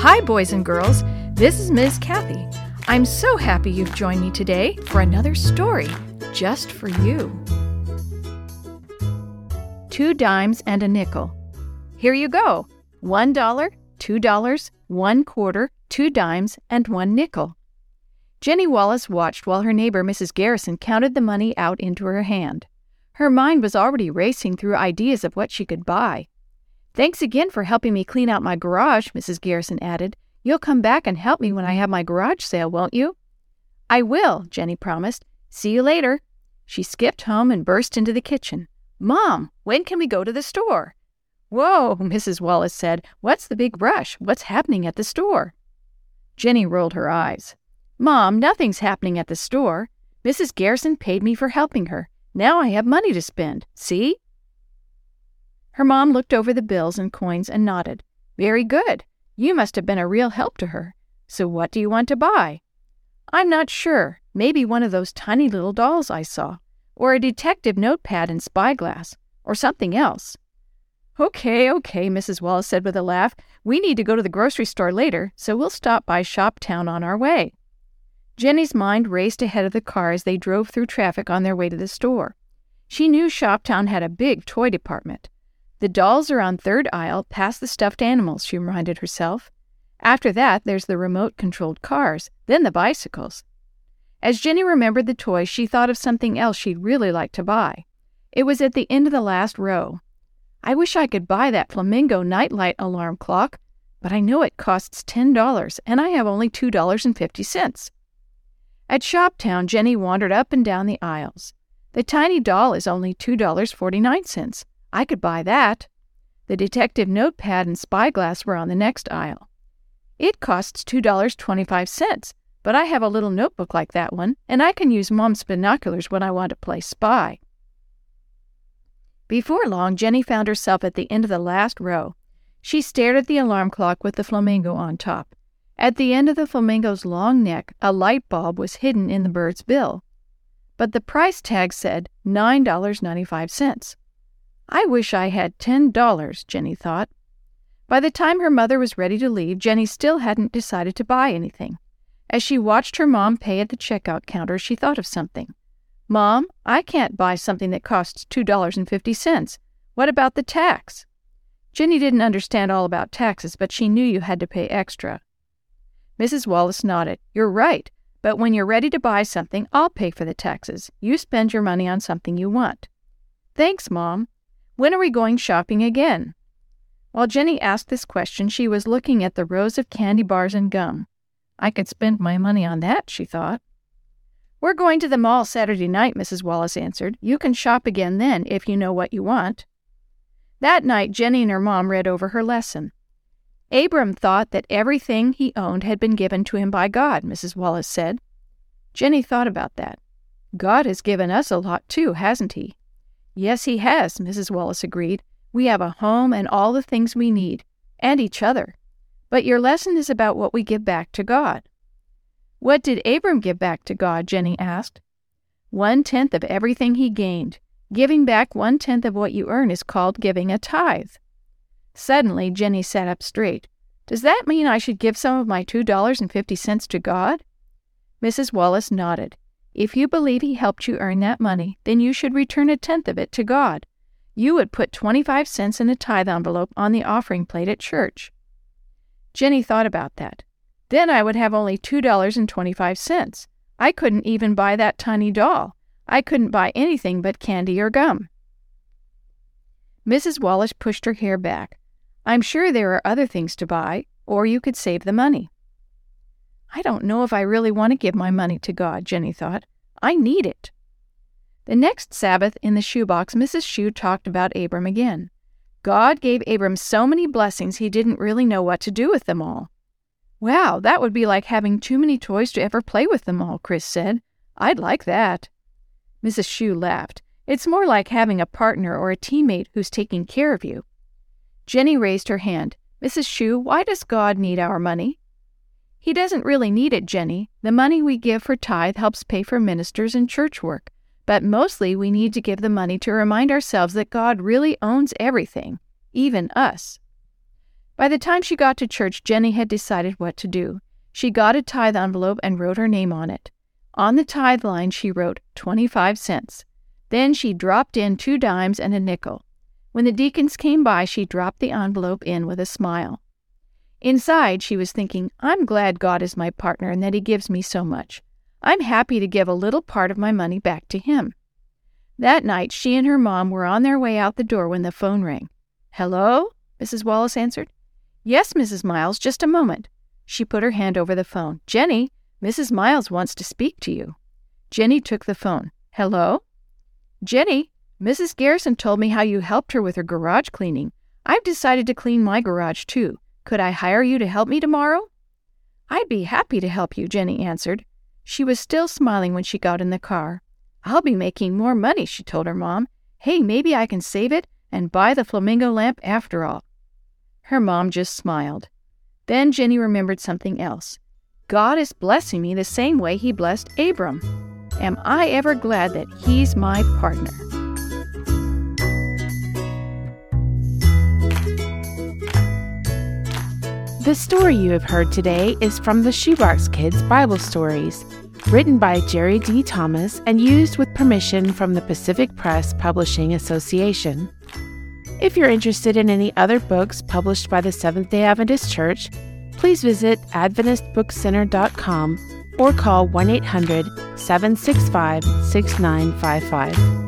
Hi, boys and girls. This is Ms. Kathy. I'm so happy you've joined me today for another story just for you. Two dimes and a nickel. Here you go one dollar, two dollars, one quarter, two dimes, and one nickel. Jenny Wallace watched while her neighbor, Mrs. Garrison, counted the money out into her hand. Her mind was already racing through ideas of what she could buy. Thanks again for helping me clean out my garage, Mrs. Garrison added. You'll come back and help me when I have my garage sale, won't you? I will, Jenny promised. See you later. She skipped home and burst into the kitchen. Mom, when can we go to the store? Whoa, Mrs. Wallace said. What's the big rush? What's happening at the store? Jenny rolled her eyes. Mom, nothing's happening at the store. Mrs. Garrison paid me for helping her. Now I have money to spend. See? Her mom looked over the bills and coins and nodded. Very good. You must have been a real help to her. So what do you want to buy? I'm not sure. Maybe one of those tiny little dolls I saw, or a detective notepad and spyglass, or something else. Okay, okay, Mrs. Wallace said with a laugh. We need to go to the grocery store later, so we'll stop by Shoptown on our way. Jenny's mind raced ahead of the car as they drove through traffic on their way to the store. She knew Shoptown had a big toy department. The dolls are on third aisle, past the stuffed animals, she reminded herself. After that, there's the remote controlled cars, then the bicycles. As Jenny remembered the toys, she thought of something else she'd really like to buy. It was at the end of the last row. I wish I could buy that flamingo nightlight alarm clock, but I know it costs $10 and I have only $2.50. At Shoptown, Jenny wandered up and down the aisles. The tiny doll is only $2.49. I could buy that. The detective notepad and spyglass were on the next aisle. It costs $2.25, but I have a little notebook like that one, and I can use Mom's binoculars when I want to play spy. Before long, Jenny found herself at the end of the last row. She stared at the alarm clock with the flamingo on top. At the end of the flamingo's long neck, a light bulb was hidden in the bird's bill. But the price tag said $9.95. I wish I had $10, Jenny thought. By the time her mother was ready to leave, Jenny still hadn't decided to buy anything. As she watched her mom pay at the checkout counter, she thought of something. Mom, I can't buy something that costs $2.50. What about the tax? Jenny didn't understand all about taxes, but she knew you had to pay extra. Mrs. Wallace nodded. You're right, but when you're ready to buy something, I'll pay for the taxes. You spend your money on something you want. Thanks, Mom. When are we going shopping again? While Jenny asked this question, she was looking at the rows of candy bars and gum. I could spend my money on that, she thought. We're going to the mall Saturday night, Mrs. Wallace answered. You can shop again then if you know what you want. That night, Jenny and her mom read over her lesson. Abram thought that everything he owned had been given to him by God, Mrs. Wallace said. Jenny thought about that. God has given us a lot too, hasn't he? Yes, he has, Mrs. Wallace agreed. We have a home and all the things we need, and each other. But your lesson is about what we give back to God. What did Abram give back to God? Jenny asked. One tenth of everything he gained. Giving back one tenth of what you earn is called giving a tithe. Suddenly, Jenny sat up straight. Does that mean I should give some of my $2.50 to God? Mrs. Wallace nodded. If you believe He helped you earn that money, then you should return a tenth of it to God. You would put 25 cents in a tithe envelope on the offering plate at church. Jenny thought about that. Then I would have only $2.25. I couldn't even buy that tiny doll. I couldn't buy anything but candy or gum. Mrs. Wallace pushed her hair back. I'm sure there are other things to buy, or you could save the money. I don't know if I really want to give my money to God, Jenny thought. I need it. The next Sabbath in the shoebox, Mrs. Shue talked about Abram again. God gave Abram so many blessings he didn't really know what to do with them all. Wow, that would be like having too many toys to ever play with them all, Chris said. I'd like that. Mrs. Shue laughed. It's more like having a partner or a teammate who's taking care of you. Jenny raised her hand. Mrs. Shue, why does God need our money? He doesn't really need it, Jenny. The money we give for tithe helps pay for ministers and church work. But mostly we need to give the money to remind ourselves that God really owns everything, even us. By the time she got to church, Jenny had decided what to do. She got a tithe envelope and wrote her name on it. On the tithe line, she wrote 25 cents. Then she dropped in two dimes and a nickel. When the deacons came by, she dropped the envelope in with a smile. Inside, she was thinking, I'm glad God is my partner and that He gives me so much. I'm happy to give a little part of my money back to Him. That night, she and her mom were on their way out the door when the phone rang. Hello? Mrs. Wallace answered. Yes, Mrs. Miles, just a moment. She put her hand over the phone. Jenny, Mrs. Miles wants to speak to you. Jenny took the phone. Hello? Jenny, Mrs. Garrison told me how you helped her with her garage cleaning. I've decided to clean my garage too. Could I hire you to help me tomorrow? I'd be happy to help you, Jenny answered. She was still smiling when she got in the car. I'll be making more money, she told her mom. Hey, maybe I can save it and buy the flamingo lamp after all. Her mom just smiled. Then Jenny remembered something else. God is blessing me the same way He blessed Abram. Am I ever glad that He's my partner? The story you have heard today is from the Shoebox Kids Bible Stories, written by Jerry D. Thomas and used with permission from the Pacific Press Publishing Association. If you're interested in any other books published by the Seventh day Adventist Church, please visit AdventistBookCenter.com or call 1 800 765 6955.